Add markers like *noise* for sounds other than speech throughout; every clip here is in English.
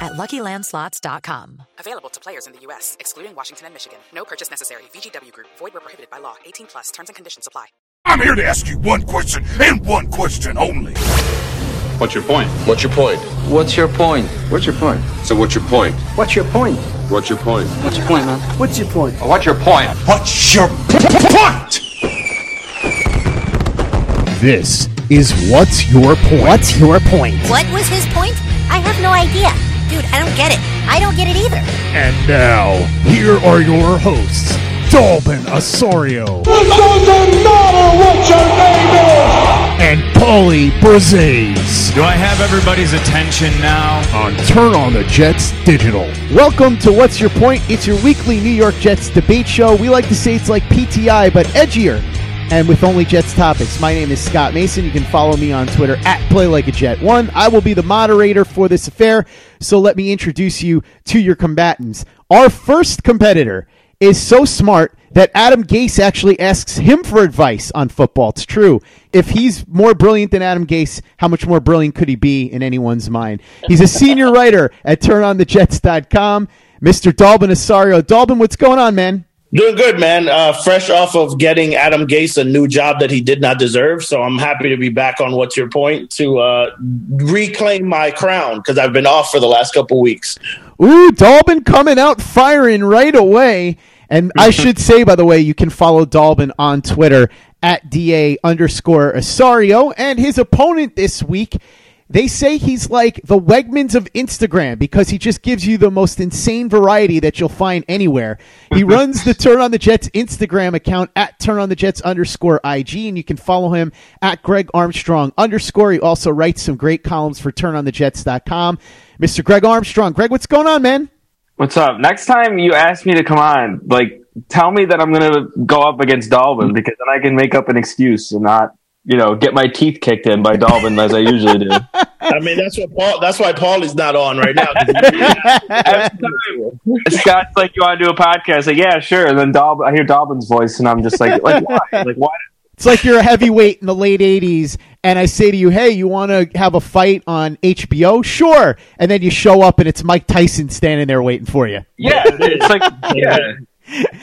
at LuckyLandSlots.com. Available to players in the U.S., excluding Washington and Michigan. No purchase necessary. VGW Group. Void where prohibited by law. 18 plus. Terms and conditions apply. I'm here to ask you one question and one question only. What's your point? What's your point? What's your point? What's your point? So what's your point? What's your point? What's your point? What's your point, man? What's your point? What's your point? What's your point? This is What's Your Point? What's your point? What was his point? I have no idea. Dude, I don't get it. I don't get it either. And now, here are your hosts, Dalvin Osorio. It doesn't matter what your name is. And Paulie Brazais. Do I have everybody's attention now? On Turn on the Jets Digital. Welcome to What's Your Point? It's your weekly New York Jets debate show. We like to say it's like PTI, but edgier and with only Jets topics. My name is Scott Mason. You can follow me on Twitter at PlayLikeAJet1. I will be the moderator for this affair, so let me introduce you to your combatants. Our first competitor is so smart that Adam Gase actually asks him for advice on football. It's true. If he's more brilliant than Adam Gase, how much more brilliant could he be in anyone's mind? He's a senior writer at TurnOnTheJets.com. Mr. Dalvin Osorio. Dalvin, what's going on, man? Doing good, man. Uh, fresh off of getting Adam Gase a new job that he did not deserve. So I'm happy to be back on What's Your Point to uh, reclaim my crown because I've been off for the last couple weeks. Ooh, Dalvin coming out firing right away. And I *laughs* should say, by the way, you can follow Dalvin on Twitter at DA underscore Osorio. And his opponent this week they say he's like the Wegmans of Instagram because he just gives you the most insane variety that you'll find anywhere. He *laughs* runs the Turn on the Jets Instagram account at Turn on the Jets underscore IG, and you can follow him at Greg Armstrong underscore. He also writes some great columns for TurnOnTheJets.com. Mr. Greg Armstrong. Greg, what's going on, man? What's up? Next time you ask me to come on, like, tell me that I'm going to go up against Dalvin because then I can make up an excuse and not you know, get my teeth kicked in by Dalvin as I usually do. *laughs* I mean, that's what Paul. That's why Paul is not on right now. *laughs* Scott's like, "You want to do a podcast?" Like, yeah, sure. And then Dalvin, I hear Dalvin's voice, and I'm just like, "Like why? Like why?" It's like you're a heavyweight in the late '80s, and I say to you, "Hey, you want to have a fight on HBO?" Sure. And then you show up, and it's Mike Tyson standing there waiting for you. Yeah, it's like, yeah.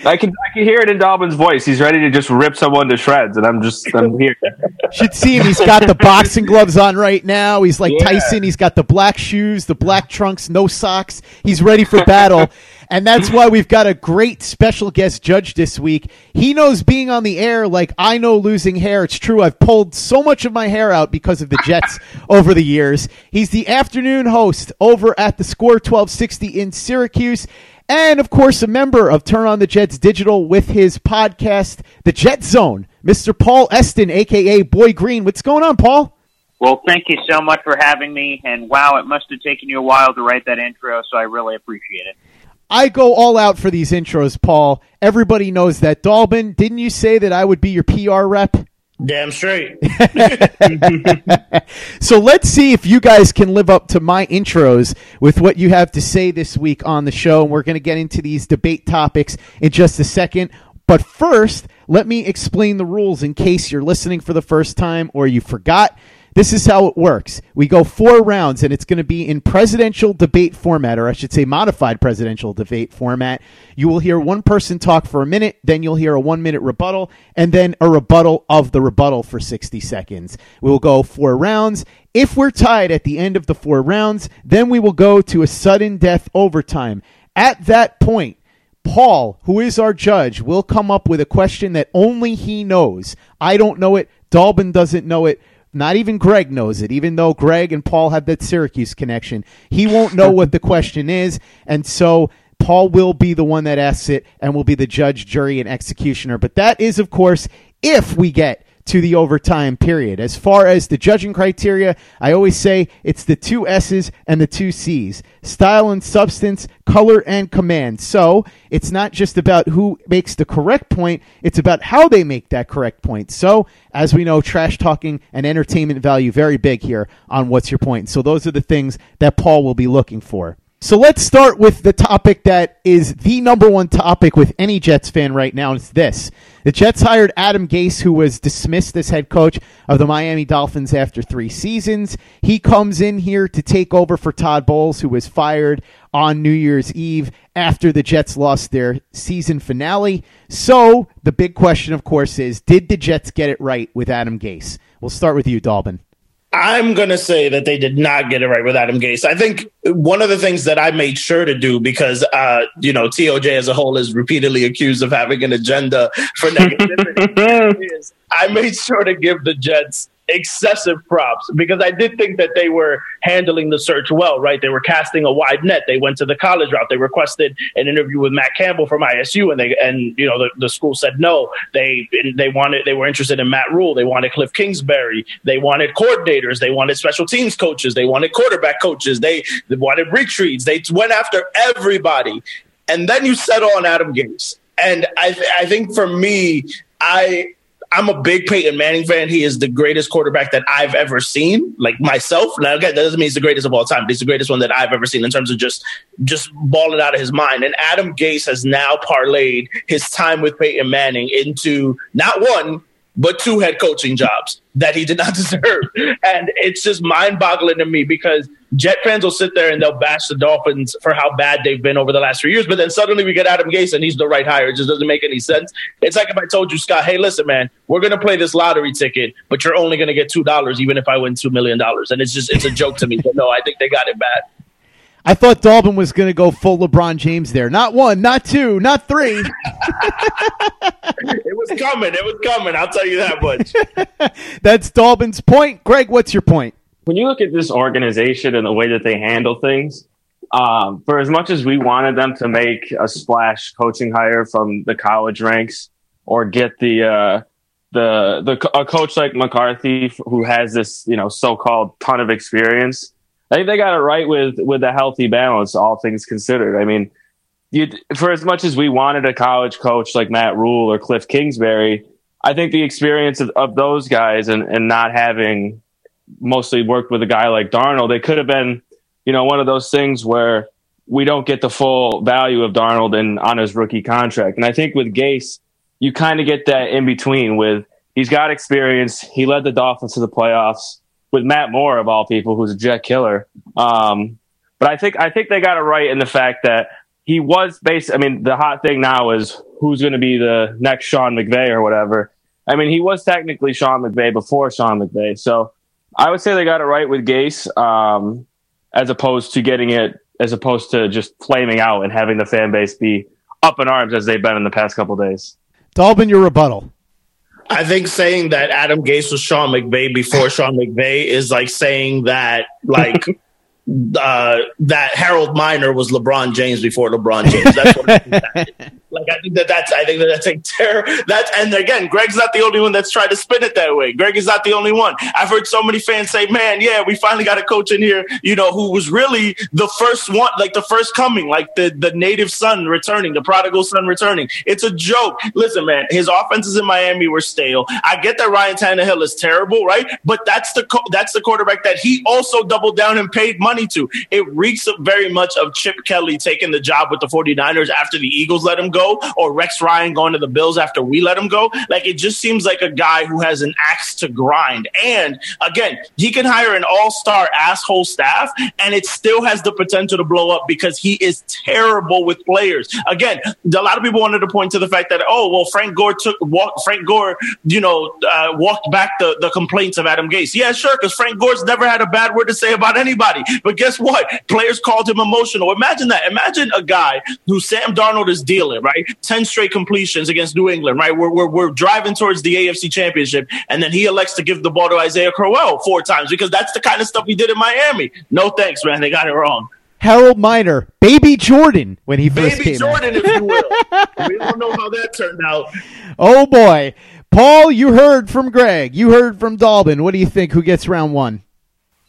I can I can hear it in Dobbin's voice. He's ready to just rip someone to shreds, and I'm just I'm here. *laughs* Should see him. He's got the boxing gloves on right now. He's like yeah. Tyson. He's got the black shoes, the black trunks, no socks. He's ready for battle. *laughs* and that's why we've got a great special guest judge this week. He knows being on the air like I know losing hair. It's true. I've pulled so much of my hair out because of the Jets *laughs* over the years. He's the afternoon host over at the Score 1260 in Syracuse. And of course, a member of Turn on the Jets Digital with his podcast, The Jet Zone, Mr. Paul Eston, aka Boy Green. What's going on, Paul? Well, thank you so much for having me. And wow, it must have taken you a while to write that intro, so I really appreciate it. I go all out for these intros, Paul. Everybody knows that. Dalvin, didn't you say that I would be your PR rep? Damn straight. *laughs* *laughs* so let's see if you guys can live up to my intros with what you have to say this week on the show. And we're going to get into these debate topics in just a second. But first, let me explain the rules in case you're listening for the first time or you forgot. This is how it works. We go four rounds, and it's going to be in presidential debate format, or I should say modified presidential debate format. You will hear one person talk for a minute, then you'll hear a one minute rebuttal, and then a rebuttal of the rebuttal for 60 seconds. We will go four rounds. If we're tied at the end of the four rounds, then we will go to a sudden death overtime. At that point, Paul, who is our judge, will come up with a question that only he knows. I don't know it. Dalvin doesn't know it. Not even Greg knows it, even though Greg and Paul have that Syracuse connection. He won't know what the question is. And so Paul will be the one that asks it and will be the judge, jury, and executioner. But that is, of course, if we get to the overtime period. As far as the judging criteria, I always say it's the two S's and the two C's style and substance, color and command. So it's not just about who makes the correct point, it's about how they make that correct point. So, as we know, trash talking and entertainment value very big here on What's Your Point. So, those are the things that Paul will be looking for. So let's start with the topic that is the number one topic with any Jets fan right now. It's this. The Jets hired Adam Gase, who was dismissed as head coach of the Miami Dolphins after three seasons. He comes in here to take over for Todd Bowles, who was fired on New Year's Eve after the Jets lost their season finale. So the big question, of course, is did the Jets get it right with Adam Gase? We'll start with you, Dalvin. I'm going to say that they did not get it right with Adam Gase. I think one of the things that I made sure to do because, uh, you know, TOJ as a whole is repeatedly accused of having an agenda for negativity *laughs* is I made sure to give the Jets excessive props because I did think that they were handling the search well, right? They were casting a wide net. They went to the college route. They requested an interview with Matt Campbell from ISU and they, and, you know, the, the school said no. They, they wanted, they were interested in Matt Rhule. They wanted Cliff Kingsbury. They wanted coordinators. They wanted special teams coaches. They wanted quarterback coaches. They, they wanted retreats. They went after everybody. And then you settle on Adam Gase. And I, th- I think for me, I I'm a big Peyton Manning fan. He is the greatest quarterback that I've ever seen, like myself. Now, again, that doesn't mean he's the greatest of all time, he's the greatest one that I've ever seen in terms of just just balling out of his mind. And Adam Gase has now parlayed his time with Peyton Manning into not one, but two head coaching jobs that he did not *laughs* deserve. And it's just mind boggling to me because Jet fans will sit there and they'll bash the Dolphins for how bad they've been over the last few years. But then suddenly we get Adam Gase and he's the right hire. It just doesn't make any sense. It's like if I told you, Scott, hey, listen, man, we're going to play this lottery ticket, but you're only going to get $2 even if I win $2 million. And it's just, it's a joke to me. But no, I think they got it bad. I thought Dalvin was going to go full LeBron James there. Not one, not two, not three. *laughs* it was coming. It was coming. I'll tell you that much. *laughs* That's Dalvin's point. Greg, what's your point? When you look at this organization and the way that they handle things, um, for as much as we wanted them to make a splash coaching hire from the college ranks or get the uh, the the a coach like McCarthy who has this you know so called ton of experience I think they got it right with with a healthy balance, all things considered. I mean, you for as much as we wanted a college coach like Matt Rhule or Cliff Kingsbury, I think the experience of, of those guys and, and not having mostly worked with a guy like Darnold, it could have been, you know, one of those things where we don't get the full value of Darnold in on his rookie contract. And I think with Gase, you kind of get that in between with he's got experience. He led the Dolphins to the playoffs with Matt Moore of all people, who's a jet killer. Um, but I think I think they got it right in the fact that he was based. I mean, the hot thing now is who's going to be the next Sean McVay or whatever. I mean, he was technically Sean McVay before Sean McVay, so I would say they got it right with Gase, um, as opposed to getting it, as opposed to just flaming out and having the fan base be up in arms as they've been in the past couple days. Dalvin, your rebuttal. I think saying that Adam Gase was Sean McVay before Sean McVay is like saying that like *laughs* uh, that Harold Miner was LeBron James before LeBron James. That's what *laughs* like I think that that's I think that that's a terror. That's and again, Greg's not the only one that's tried to spin it that way. Greg is not the only one. I've heard so many fans say, "Man, yeah, we finally got a coach in here, you know, who was really the first one, like the first coming, like the the native son returning, the prodigal son returning." It's a joke. Listen, man, his offenses in Miami were stale. I get that Ryan Tannehill is terrible, right? But that's the co- that's the quarterback that he also doubled down and paid money money to. It reeks very much of Chip Kelly taking the job with the 49ers after the Eagles let him go, or Rex Ryan going to the Bills after we let him go. Like it just seems like a guy who has an axe to grind. And again, he can hire an all-star asshole staff, and it still has the potential to blow up because he is terrible with players. Again, a lot of people wanted to point to the fact that oh well, Frank Gore took walk, Frank Gore, you know, uh, walked back the, the complaints of Adam Gase. Yeah, sure, because Frank Gore's never had a bad word to say about anybody. But guess what? Players called him emotional. Imagine that. Imagine a guy who Sam Darnold is dealing right, ten straight completions against New England. Right, we're we're, we're driving towards the AFC Championship, and then he elects to give the ball to Isaiah Crowell four times because that's the kind of stuff he did in Miami. No thanks, man. They got it wrong. Harold Miner, baby Jordan, when he first Baby came Jordan, out. if you will. *laughs* we don't know how that turned out. Oh boy, Paul, you heard from Greg, you heard from Dalvin. What do you think? Who gets round one?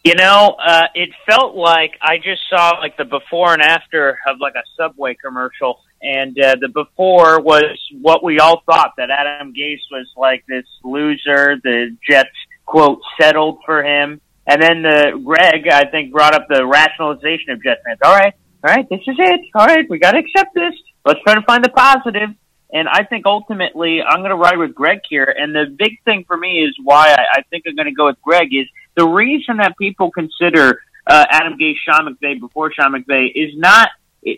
You know, uh, it felt like I just saw like the before and after of like a Subway commercial, and uh, the before was what we all thought that Adam Gase was like this loser. The Jets quote settled for him, and then the Greg I think brought up the rationalization of Jets fans. All right, all right, this is it. All right, we got to accept this. Let's try to find the positive. And I think ultimately I'm going to ride with Greg here. And the big thing for me is why I, I think I'm going to go with Greg is the reason that people consider uh, Adam Gase Sean McVay before Sean McVay is not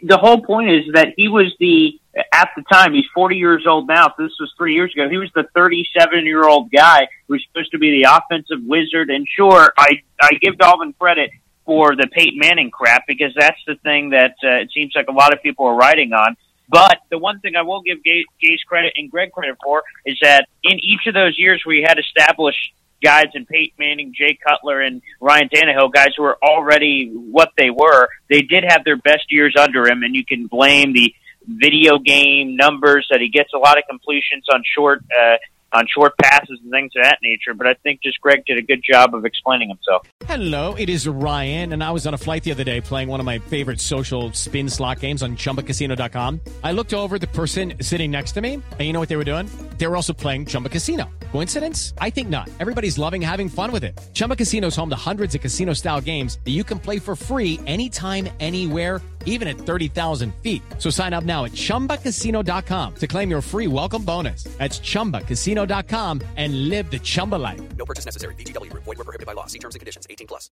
the whole point is that he was the at the time he's 40 years old now. So this was three years ago. He was the 37 year old guy who was supposed to be the offensive wizard. And sure, I I give Dalvin credit for the Peyton Manning crap because that's the thing that uh, it seems like a lot of people are writing on. But the one thing I will give Gase credit and Greg credit for is that in each of those years we had established guys in Peyton Manning, Jay Cutler, and Ryan Tannehill, guys who were already what they were, they did have their best years under him, and you can blame the video game numbers that he gets a lot of completions on short uh, on short passes and things of that nature. But I think just Greg did a good job of explaining himself. Hello, it is Ryan, and I was on a flight the other day playing one of my favorite social spin slot games on ChumbaCasino.com. I looked over the person sitting next to me, and you know what they were doing? They were also playing Chumba Casino. Coincidence? I think not. Everybody's loving having fun with it. Chumba Casino is home to hundreds of casino-style games that you can play for free anytime, anywhere even at 30,000 feet. So sign up now at ChumbaCasino.com to claim your free welcome bonus. That's ChumbaCasino.com and live the Chumba life. No purchase necessary. VGW. Void were prohibited by law. See terms and conditions. 18 plus.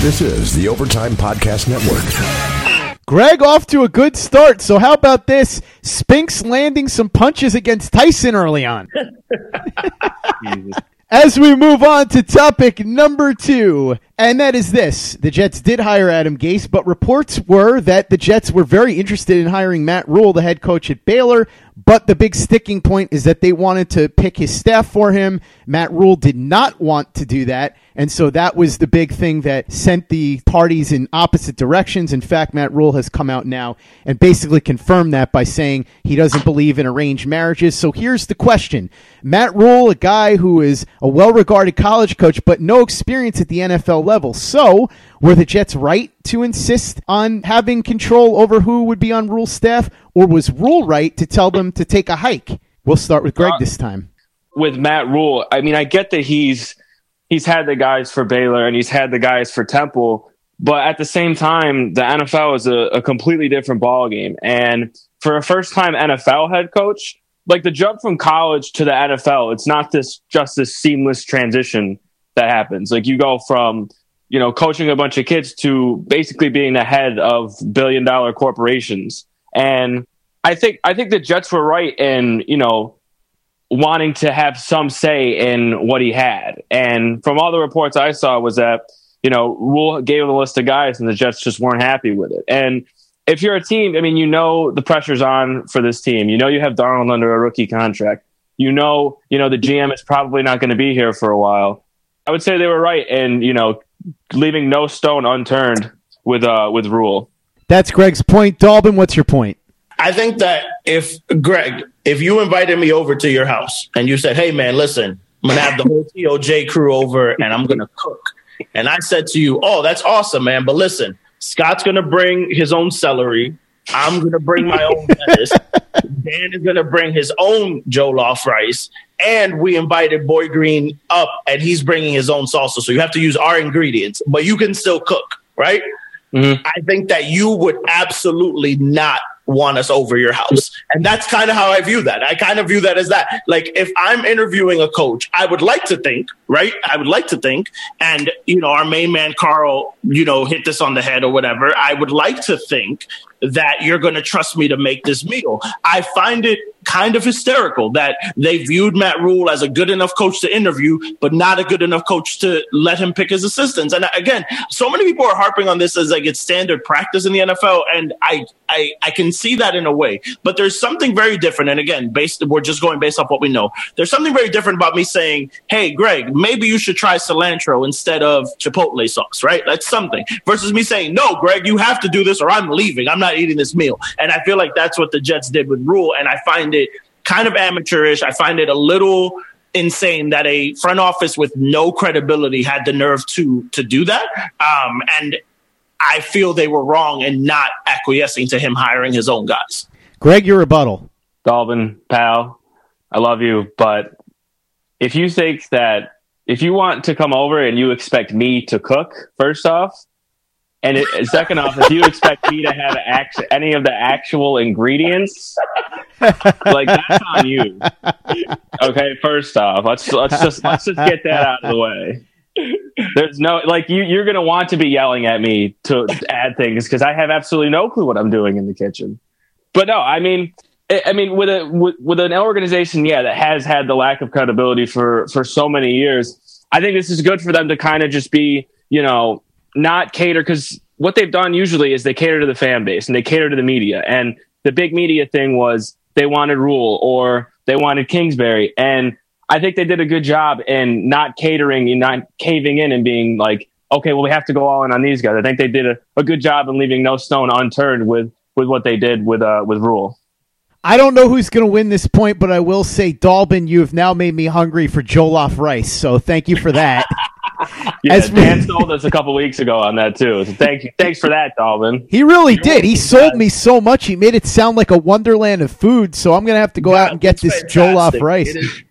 This is the Overtime Podcast Network. Greg off to a good start. So how about this? Spinks landing some punches against Tyson early on. *laughs* As we move on to topic number two, and that is this. The Jets did hire Adam Gase, but reports were that the Jets were very interested in hiring Matt Rhule, the head coach at Baylor, but the big sticking point is that they wanted to pick his staff for him. Matt Rhule did not want to do that. And so that was the big thing that sent the parties in opposite directions. In fact, Matt Rhule has come out now and basically confirmed that by saying he doesn't believe in arranged marriages. So here's the question. Matt Rhule, a guy who is a well-regarded college coach, but no experience at the NFL level. So were the Jets right to insist on having control over who would be on Rhule staff, or was Rhule right to tell them to take a hike? We'll start with Greg uh, this time. with Matt Rhule, I mean, I get that he's he's had the guys for Baylor and he's had the guys for Temple, but at the same time, the NFL is a, a completely different ball game. And for a first time NFL head coach, like the jump from college to the NFL, it's not this just this seamless transition that happens. Like you go from you know coaching a bunch of kids to basically being the head of billion dollar corporations. And I think I think the Jets were right in you know wanting to have some say in what he had. And from all the reports I saw was that, you know, Rhule gave a list of guys and the Jets just weren't happy with it. And if you're a team, I mean, you know the pressure's on for this team. You know you have Darnold under a rookie contract. You know, you know the GM is probably not going to be here for a while. I would say they were right in, you know, leaving no stone unturned with uh with Rhule. That's Greg's point. Dalvin, what's your point? I think that if Greg, if you invited me over to your house and you said, "Hey, man, listen, I'm gonna have the whole TOJ crew over and I'm gonna cook," and I said to you, "Oh, that's awesome, man, but listen, Scott's gonna bring his own celery. I'm gonna bring my own lettuce. Dan is gonna bring his own Jollof rice." And we invited Boy Green up, and he's bringing his own salsa. So you have to use our ingredients, but you can still cook, right? mm-hmm. I think that you would absolutely not want us over your house. And that's kind of how I view that. I kind of view that as that. Like if I'm interviewing a coach, I would like to think, right? I would like to think, and you know, our main man Carl, you know, hit this on the head or whatever. I would like to think that you're going to trust me to make this meal. I find it kind of hysterical that they viewed Matt Rhule as a good enough coach to interview, but not a good enough coach to let him pick his assistants. And again, so many people are harping on this as like it's standard practice in the NFL, and I I, I can see that in a way. But there's something very different. And again, based we're just going based off what we know. There's something very different about me saying, "Hey, Greg, maybe you should try cilantro instead of chipotle sauce." Right? That's something. Versus me saying, "No, Greg, you have to do this, or I'm leaving. I'm not eating this meal." And I feel like that's what the Jets did with Rhule, and I find it kind of amateurish. I find it a little insane that a front office with no credibility had the nerve to to do that. Um, and I feel they were wrong in not acquiescing to him hiring his own guys. Greg, your rebuttal. Dalvin, pal, I love you, but if you think that if you want to come over and you expect me to cook, first off, and it, second off, if you expect me to have act- any of the actual ingredients, like that's on you. Okay, first off, let's let's just let's just get that out of the way. There's no like you you're gonna want to be yelling at me to add things because I have absolutely no clue what I'm doing in the kitchen. But no, I mean. I mean, with a with, with an organization, yeah, that has had the lack of credibility for for so many years, I think this is good for them to kind of just be, you know, not cater because what they've done usually is they cater to the fan base and they cater to the media. And the big media thing was they wanted Rhule or they wanted Kingsbury. And I think they did a good job in not catering and not caving in and being like, okay, well, we have to go all in on these guys. I think they did a, a good job in leaving no stone unturned with, with what they did with, uh, with Rhule. I don't know who's going to win this point, but I will say, Dalvin, you have now made me hungry for Jollof rice. So thank you for that. *laughs* yeah, As Dan sold us a couple weeks ago on that too. So thank you, thanks for that, Dalvin. He really did. He sold me so much. He made it sound like a wonderland of food. So I'm going to have to go yeah, out and get this fantastic. Jollof rice. It is,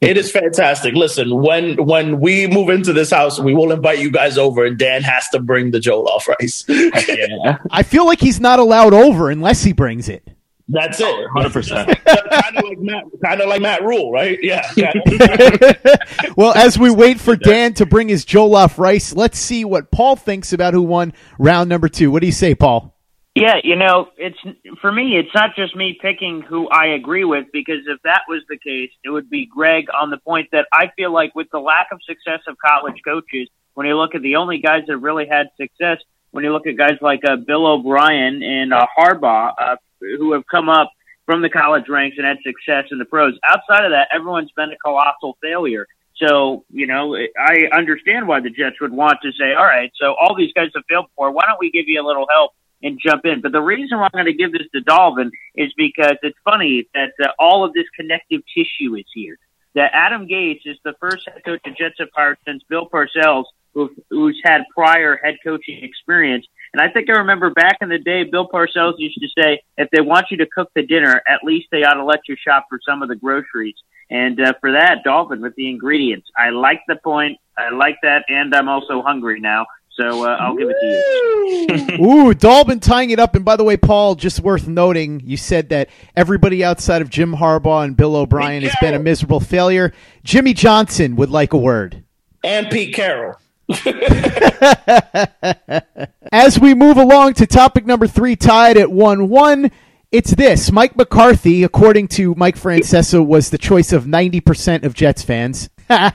it is fantastic. Listen, when when we move into this house, we will invite you guys over, and Dan has to bring the Jollof rice. yeah. *laughs* I feel like he's not allowed over unless he brings it. That's it, hundred percent. *laughs* Kind of like Matt, kind of like Matt Rhule, right? Yeah. yeah. *laughs* well, as we wait for Dan to bring his Jollof rice, let's see what Paul thinks about who won round number two. What do you say, Paul? Yeah, you know, it's for me. It's not just me picking who I agree with because if that was the case, it would be Greg on the point that I feel like with the lack of success of college coaches, when you look at the only guys that really had success, when you look at guys like uh, Bill O'Brien and uh, Harbaugh, uh, who have come up from the college ranks and had success in the pros. Outside of that, everyone's been a colossal failure. So, you know, I understand why the Jets would want to say, all right, so all these guys have failed before. Why don't we give you a little help and jump in? But the reason why I'm going to give this to Dalvin is because it's funny that uh, all of this connective tissue is here. That Adam Gase is the first head coach the Jets have hired since Bill Parcells, who, who's had prior head coaching experience. And I think I remember back in the day, Bill Parcells used to say, if they want you to cook the dinner, at least they ought to let you shop for some of the groceries. And uh, for that, Dalvin with the ingredients. I like the point. I like that. And I'm also hungry now. So uh, I'll give it to you. Ooh, Dalvin tying it up. And by the way, Paul, just worth noting, you said that everybody outside of Jim Harbaugh and Bill O'Brien has been a miserable failure. Jimmy Johnson would like a word. And Pete Carroll. *laughs* As we move along to topic number three, tied at 1 1, it's this. Mike McCarthy, according to Mike Francesa, was the choice of 90% of Jets fans. *laughs*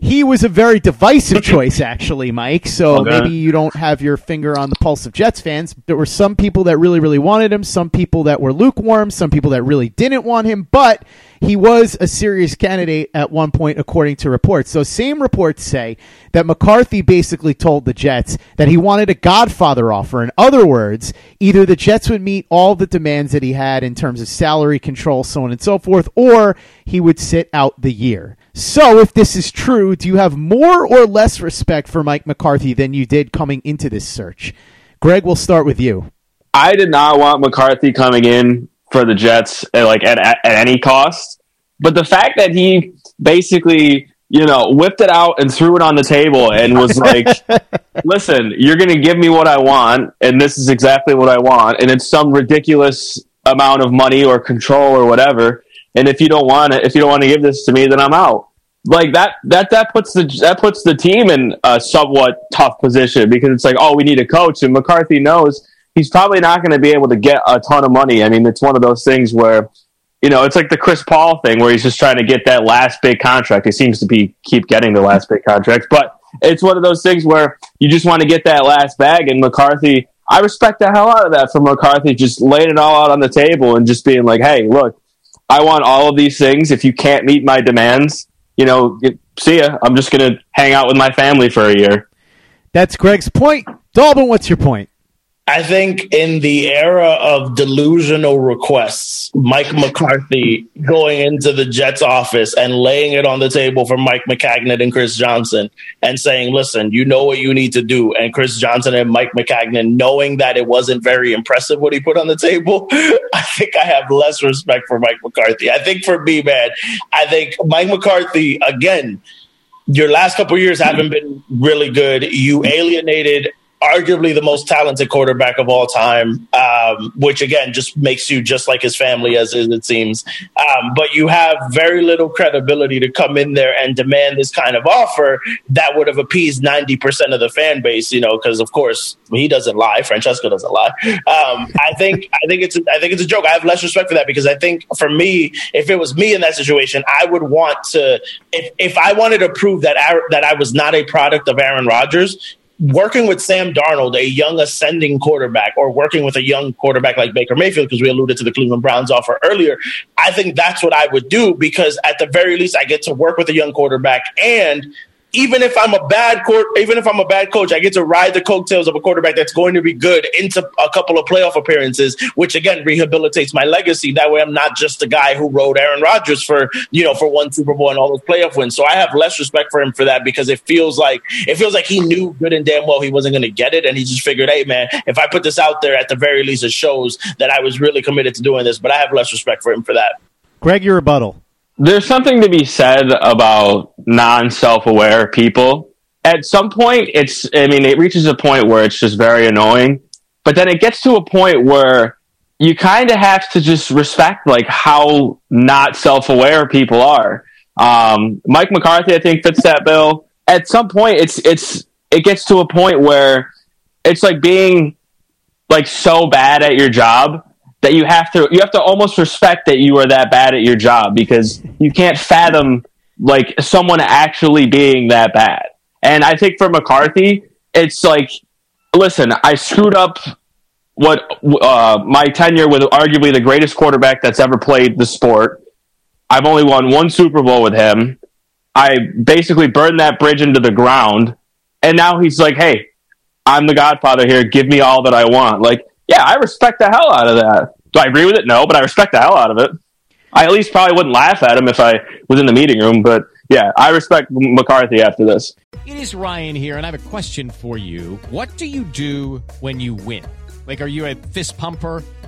he was a very divisive choice, actually, Mike. So okay. maybe you don't have your finger on the pulse of Jets fans. There were some people that really, really wanted him, some people that were lukewarm, some people that really didn't want him, but he was a serious candidate at one point, according to reports. So, same reports say that McCarthy basically told the Jets that he wanted a Godfather offer. In other words, either the Jets would meet all the demands that he had in terms of salary control, so on and so forth, or he would sit out the year. So, if this is true, do you have more or less respect for Mike McCarthy than you did coming into this search? Greg, we'll start with you. I did not want McCarthy coming in for the Jets, uh, like at, at, at any cost. But the fact that he basically you know, whipped it out and threw it on the table and was *laughs* like, listen, you're going to give me what I want, and this is exactly what I want, and it's some ridiculous amount of money or control or whatever. And if you don't want it, if you don't want to give this to me, then I'm out. Like that, that, that puts the, that puts the team in a somewhat tough position because it's like, oh, we need a coach. And McCarthy knows he's probably not going to be able to get a ton of money. I mean, it's one of those things where, you know, it's like the Chris Paul thing where he's just trying to get that last big contract. He seems to be keep getting the last big contracts, but it's one of those things where you just want to get that last bag. And McCarthy, I respect the hell out of that from McCarthy, just laying it all out on the table and just being like, hey, look, I want all of these things. If you can't meet my demands, you know, see ya. I'm just going to hang out with my family for a year. That's Greg's point. Dalton, what's your point? I think in the era of delusional requests, Mike McCarthy going into the Jets office and laying it on the table for Mike Maccagnan and Chris Johnson and saying, listen, you know what you need to do. And Chris Johnson and Mike Maccagnan knowing that it wasn't very impressive what he put on the table, *laughs* I think I have less respect for Mike McCarthy. I think for me, man, I think Mike McCarthy, again, your last couple years haven't been really good. You alienated arguably the most talented quarterback of all time, um, which again just makes you just like his family, as it seems. Um, but you have very little credibility to come in there and demand this kind of offer that would have appeased ninety percent of the fan base. You know, because of course he doesn't lie, Francesa doesn't lie. Um, I think I think it's a, I think it's a joke. I have less respect for that because I think for me, if it was me in that situation, I would want to if if I wanted to prove that I, that I was not a product of Aaron Rodgers working with Sam Darnold, a young ascending quarterback, or working with a young quarterback like Baker Mayfield, because we alluded to the Cleveland Browns offer earlier, I think that's what I would do because at the very least I get to work with a young quarterback and even if I'm a bad court, even if I'm a bad coach, I get to ride the coattails of a quarterback that's going to be good into a couple of playoff appearances, which again rehabilitates my legacy. That way, I'm not just a guy who rode Aaron Rodgers for you know for one Super Bowl and all those playoff wins. So I have less respect for him for that because it feels like it feels like he knew good and damn well he wasn't going to get it, and he just figured, hey man, if I put this out there, at the very least, it shows that I was really committed to doing this. But I have less respect for him for that. Greg, your rebuttal there's something to be said about non self aware people. At some point, it's, I mean, it reaches a point where it's just very annoying, but then it gets to a point where you kind of have to just respect like how not self aware people are. Um, Mike McCarthy, I think, fits that bill. At some point, it's, it's, it gets to a point where it's like being like so bad at your job that you have to you have to almost respect that you are that bad at your job because you can't fathom like someone actually being that bad. And I think for McCarthy, it's like, listen, I screwed up what uh, my tenure with arguably the greatest quarterback that's ever played the sport. I've only won one Super Bowl with him. I basically burned that bridge into the ground, and now he's like, "Hey, I'm the Godfather here. Give me all that I want." Like yeah, I respect the hell out of that. Do I agree with it? No, but I respect the hell out of it. I at least probably wouldn't laugh at him if I was in the meeting room, but yeah, I respect McCarthy after this. It is Ryan here, and I have a question for you. What do you do when you win? Like, are you a fist pumper?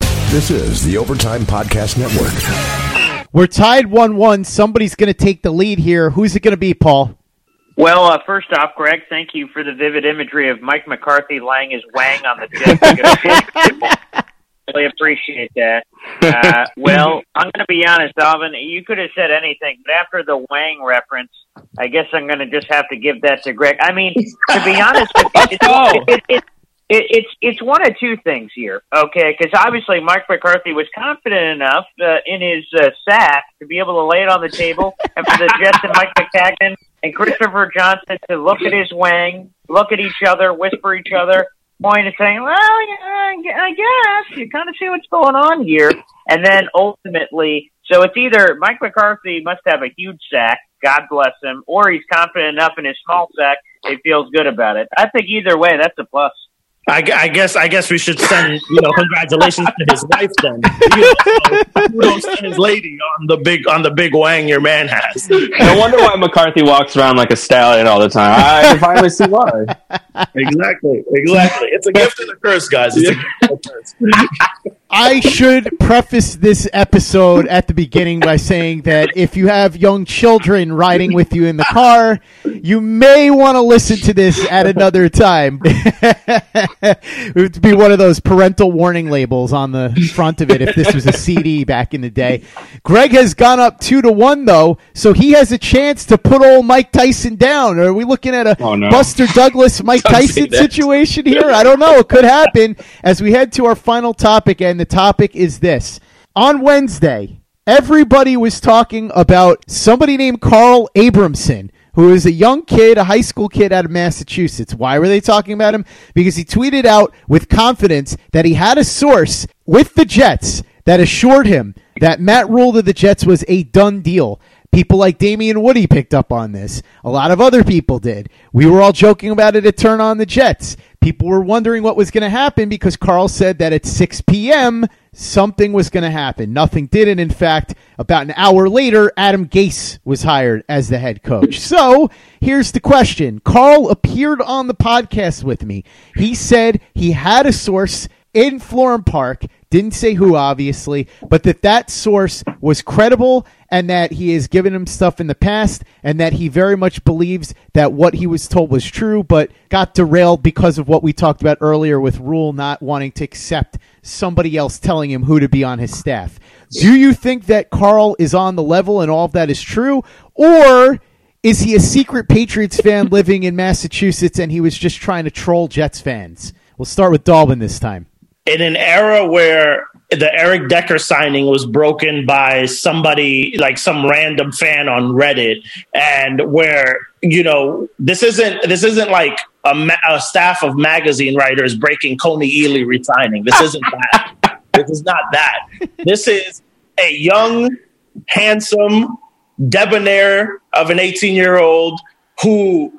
This is the Overtime Podcast Network. We're tied 1 1. Somebody's going to take the lead here. Who's it going to be, Paul? Well, uh, first off, Greg, thank you for the vivid imagery of Mike McCarthy laying his wang on the jet. *laughs* really appreciate that. Uh, well, I'm going to be honest, Alvin. You could have said anything, but after the Wang reference, I guess I'm going to just have to give that to Greg. I mean, to be honest, *laughs* it, it, it, it, it, it's it's one of two things here, okay? Because obviously Mike McCarthy was confident enough uh, in his uh, sack to be able to lay it on the table, *laughs* and for the Jets and Mike Maccagnan and Christopher Johnson to look at his wang, look at each other, whisper each other, point and saying, "Well, yeah, I guess you kind of see what's going on here," and then ultimately, so it's either Mike McCarthy must have a huge sack, God bless him, or he's confident enough in his small sack, he feels good about it. I think either way, that's a plus. I, I, guess I guess we should send you know congratulations to his wife then. You know, so his lady on the big on the big wang your man has. No wonder why McCarthy walks around like a stallion all the time. I finally see why. Exactly, exactly. It's a gift and a curse, guys. It's a gift and a curse. I should preface this episode at the beginning by saying that if you have young children riding with you in the car, you may want to listen to this at another time. *laughs* it would be one of those parental warning labels on the front of it if this was a CD back in the day. Greg has gone up two to one though, so he has a chance to put old Mike Tyson down. Are we looking at a Oh, no. Buster Douglas Mike Tyson situation here? I don't know. It could happen as we head to our final topic, and the topic is this. On Wednesday, everybody was talking about somebody named Carl Abramson, who is a young kid, a high school kid out of Massachusetts. Why were they talking about him? Because he tweeted out with confidence that he had a source with the Jets that assured him that Matt Rhule to the Jets was a done deal. People like Damien Woody picked up on this. A lot of other people did. We were all joking about it at Turn on the Jets. People were wondering what was going to happen because Carl said that at 6 p.m. something was going to happen. Nothing did. And in fact, about an hour later, Adam Gase was hired as the head coach. So here's the question Carl appeared on the podcast with me. He said he had a source in Florham Park. Didn't say who, obviously, but that that source was credible and that he has given him stuff in the past and that he very much believes that what he was told was true, but got derailed because of what we talked about earlier with Rhule not wanting to accept somebody else telling him who to be on his staff. Do you think that Carl is on the level and all of that is true? Or is he a secret Patriots fan *laughs* living in Massachusetts and he was just trying to troll Jets fans? We'll start with Dalvin this time. In an era where the Eric Decker signing was broken by somebody like some random fan on Reddit, and where you know this isn't this isn't like a, ma- a staff of magazine writers breaking Coney Ely resigning. This isn't that. *laughs* this is not that. This is a young, handsome, debonair of an eighteen year old who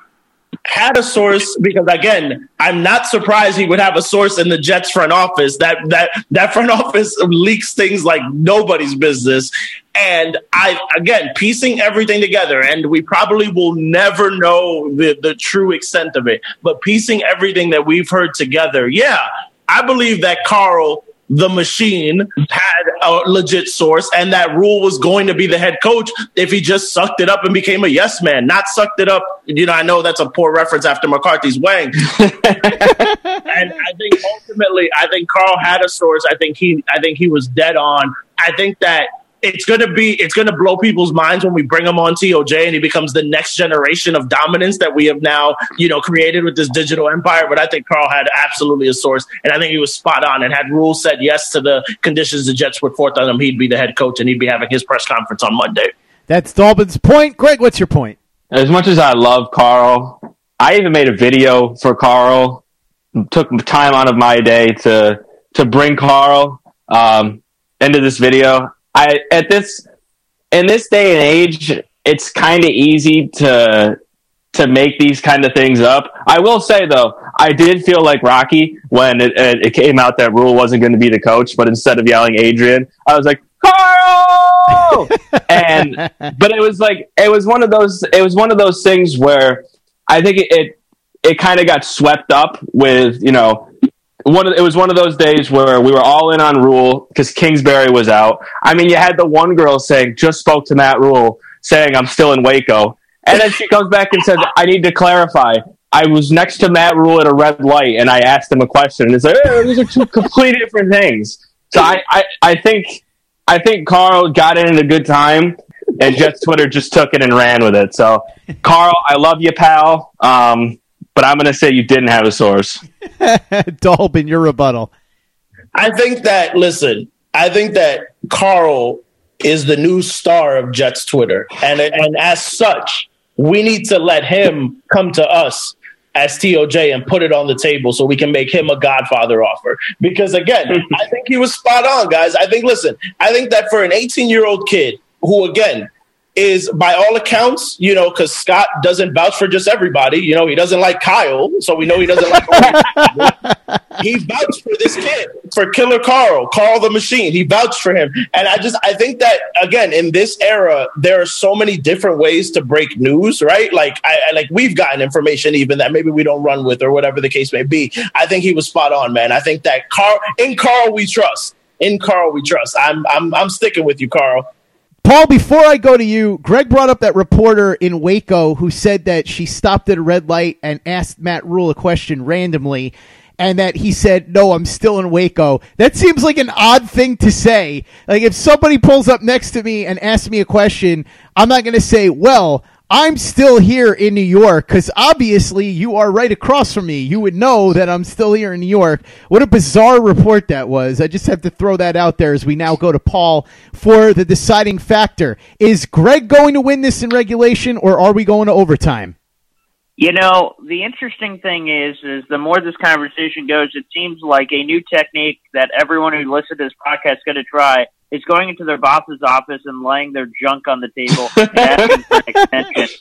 had a source because again, I'm not surprised he would have a source in the Jets front office. That that that front *laughs* office leaks things like nobody's business. And I again piecing everything together, and we probably will never know the, the true extent of it, but piecing everything that we've heard together, yeah, I believe that Carl the machine had a legit source and that Rhule was going to be the head coach if he just sucked it up and became a yes man not sucked it up. You know i know that's a poor reference after mccarthy's wang. *laughs* And i think ultimately i think carl had a source. I think he i think he was dead on. I think that it's gonna be it's gonna blow people's minds when we bring him on TOJ and he becomes the next generation of dominance that we have now, you know, created with this digital empire. But I think Carl had absolutely a source, and I think he was spot on. And had rules said yes to the conditions the Jets put forth on him, he'd be the head coach and he'd be having his press conference on Monday. That's Dalvin's point. Greg, what's your point? As much as I love Carl, I even made a video for Carl. Took time out of my day to to bring Carl um, into this video. I at this in this day and age, it's kind of easy to to make these kind of things up. I will say though, I did feel like Rocky when it, it came out that Rhule wasn't going to be the coach, but instead of yelling Adrian, I was like Carl, *laughs* and but it was like it was one of those it was one of those things where I think it it, it kind of got swept up with you know one of, it was one of those days where we were all in on Rhule because Kingsbury was out. I mean, you had the one girl saying just spoke to Matt Rhule saying I'm still in Waco, and then she comes back and says I need to clarify. I was next to Matt Rhule at a red light, and I asked him a question, and it's like "Eh, these are two *laughs* completely different things. So I, I, I think I think Carl got in at a good time, and Jets Twitter just took it and ran with it. So Carl, I love you, pal. Um, but I'm going to say you didn't have a source. *laughs* Dalvin, your rebuttal. I think that listen, I think that Carl is the new star of Jets Twitter, and and as such, we need to let him come to us as TOJ and put it on the table so we can make him a Godfather offer. Because again, *laughs* I think he was spot on, guys. I think listen, I think that for an 18 year old kid who again is by all accounts, you know, because Scott doesn't vouch for just everybody. You know, he doesn't like Kyle, so we know he doesn't like. *laughs* he vouched for this kid, for Killer Carl, Carl the Machine. He vouched for him, and I just I think that again in this era there are so many different ways to break news, right? Like I, I like we've gotten information even that maybe we don't run with or whatever the case may be. I think he was spot on, man. I think that Carl in Carl we trust. In Carl we trust. I'm I'm I'm sticking with you, Carl. Paul, before I go to you, Greg brought up that reporter in Waco who said that she stopped at a red light and asked Matt Rhule a question randomly and that he said, No, I'm still in Waco. That seems like an odd thing to say. Like, if somebody pulls up next to me and asks me a question, I'm not going to say, Well, I'm still here in New York because obviously you are right across from me. You would know that I'm still here in New York. What a bizarre report that was. I just have to throw that out there as we now go to Paul for the deciding factor. Is Greg going to win this in regulation or are we going to overtime? You know, the interesting thing is, is the more this conversation goes, it seems like a new technique that everyone who listens to this podcast is going to try is going into their boss's office and laying their junk on the table *laughs* and asking for an extension.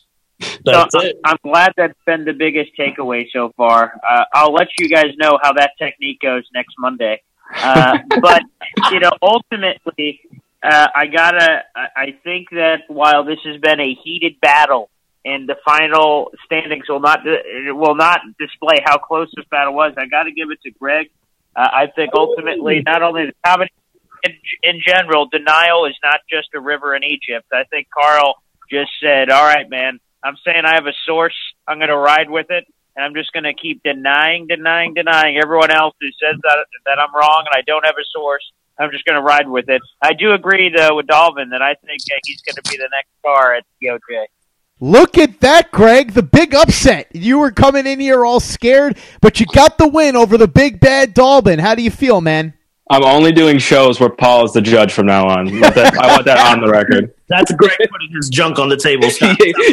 That's so it. I'm glad that's been the biggest takeaway so far. Uh, I'll let you guys know how that technique goes next Monday. Uh, *laughs* but you know, ultimately, uh, I gotta. I think that while this has been a heated battle, and the final standings will not will not display how close this battle was, I got to give it to Greg. Uh, I think ultimately, not only the comedy in, in general, denial is not just a river in Egypt. I think Carl just said, "All right, man, I'm saying I have a source. I'm going to ride with it, and I'm just going to keep denying, denying, denying everyone else who says that that I'm wrong and I don't have a source. I'm just going to ride with it. I do agree though with Dalvin that I think uh, he's going to be the next star at DOJ. Look at that, Greg. The big upset. You were coming in here all scared, but you got the win over the big bad Dalvin. How do you feel, man? I'm only doing shows where Paul is the judge from now on. That- I want that on the record. *laughs* That's Greg putting his junk on the table.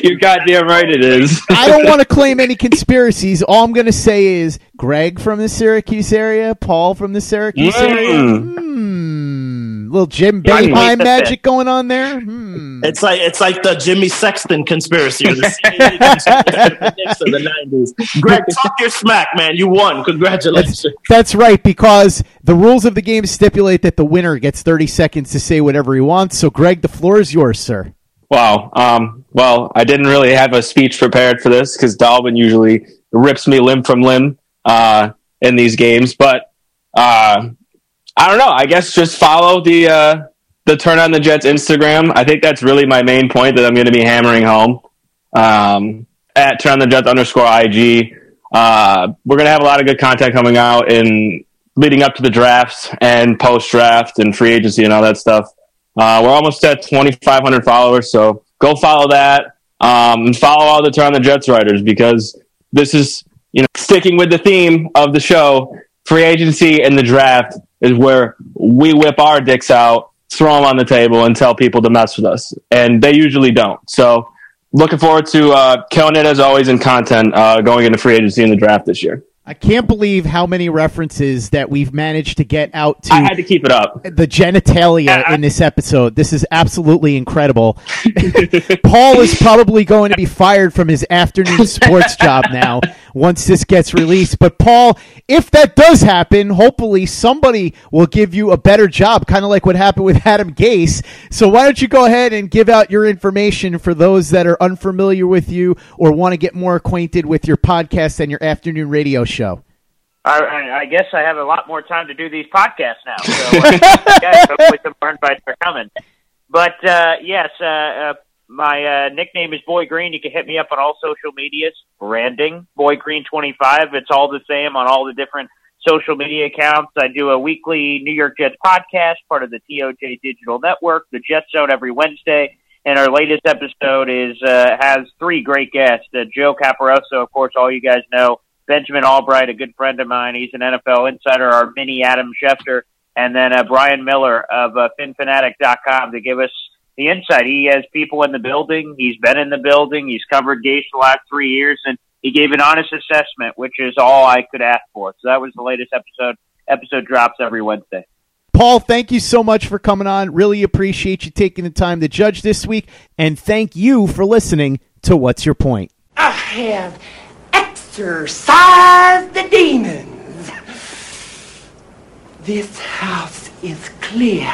*laughs* You're goddamn right it is. I don't want to *laughs* claim any conspiracies. All I'm going to say is Greg from the Syracuse area, Paul from the Syracuse Mm. area. Hmm. Little Jim Yeah, I Boeheim hate that magic going on there. Hmm. It's like it's like the Jimmy Sexton conspiracy or the CIA of the Knicks of the nineties. Greg, talk your smack, man. You won. Congratulations. That's right, because the rules of the game stipulate that the winner gets 30 seconds to say whatever he wants. So, Greg, the floor is yours, sir. Wow. Um, well, I didn't really have a speech prepared for this because Dalvin usually rips me limb from limb uh, in these games. But uh, I don't know. I guess just follow the uh, the Turn on the Jets Instagram. I think that's really my main point that I'm going to be hammering home. Um, at Turn on the Jets underscore IG. Uh, we're going to have a lot of good content coming out in leading up to the drafts and post draft and free agency and all that stuff. Uh, we're almost at 2,500 followers, so go follow that. Um, and follow all the Turn on the Jets writers because this is, you know, sticking with the theme of the show. Free agency and the draft is where we whip our dicks out, throw them on the table, and tell people to mess with us. And they usually don't. So, looking forward to uh, killing it as always in content uh, going into free agency and the draft this year. I can't believe how many references that we've managed to get out to I had to keep it up. the genitalia in this episode. This is absolutely incredible. *laughs* Paul is probably going to be fired from his afternoon sports job now once this gets released. But Paul, if that does happen, hopefully somebody will give you a better job, kind of like what happened with Adam Gase. So why don't you go ahead and give out your information for those that are unfamiliar with you or want to get more acquainted with your podcast and your afternoon radio show? I, I, guess I have a lot more time to do these podcasts now. So *laughs* uh, yeah, hopefully some more invites are coming. But uh, yes, uh, uh, my uh, nickname is Boy Green. You can hit me up on all social medias. Branding Boy Green twenty five. It's all the same on all the different social media accounts. I do a weekly New York Jets podcast, part of the TOJ Digital Network, the Jet Zone every Wednesday. And our latest episode is uh, has three great guests. Uh, Joe Caparoso, of course, all you guys know. Benjamin Albright, a good friend of mine. He's an NFL insider. Our mini Adam Schefter, and then uh, Brian Miller of uh, FinFanatic.com to give us the insight. He has people in the building. He's been in the building. He's covered Gase the last three years, and he gave an honest assessment, which is all I could ask for. So that was the latest episode. Episode drops every Wednesday. Paul, thank you so much for coming on. Really appreciate you taking the time to judge this week. And thank you for listening to What's Your Point? I have exorcised the demons. This house is clear.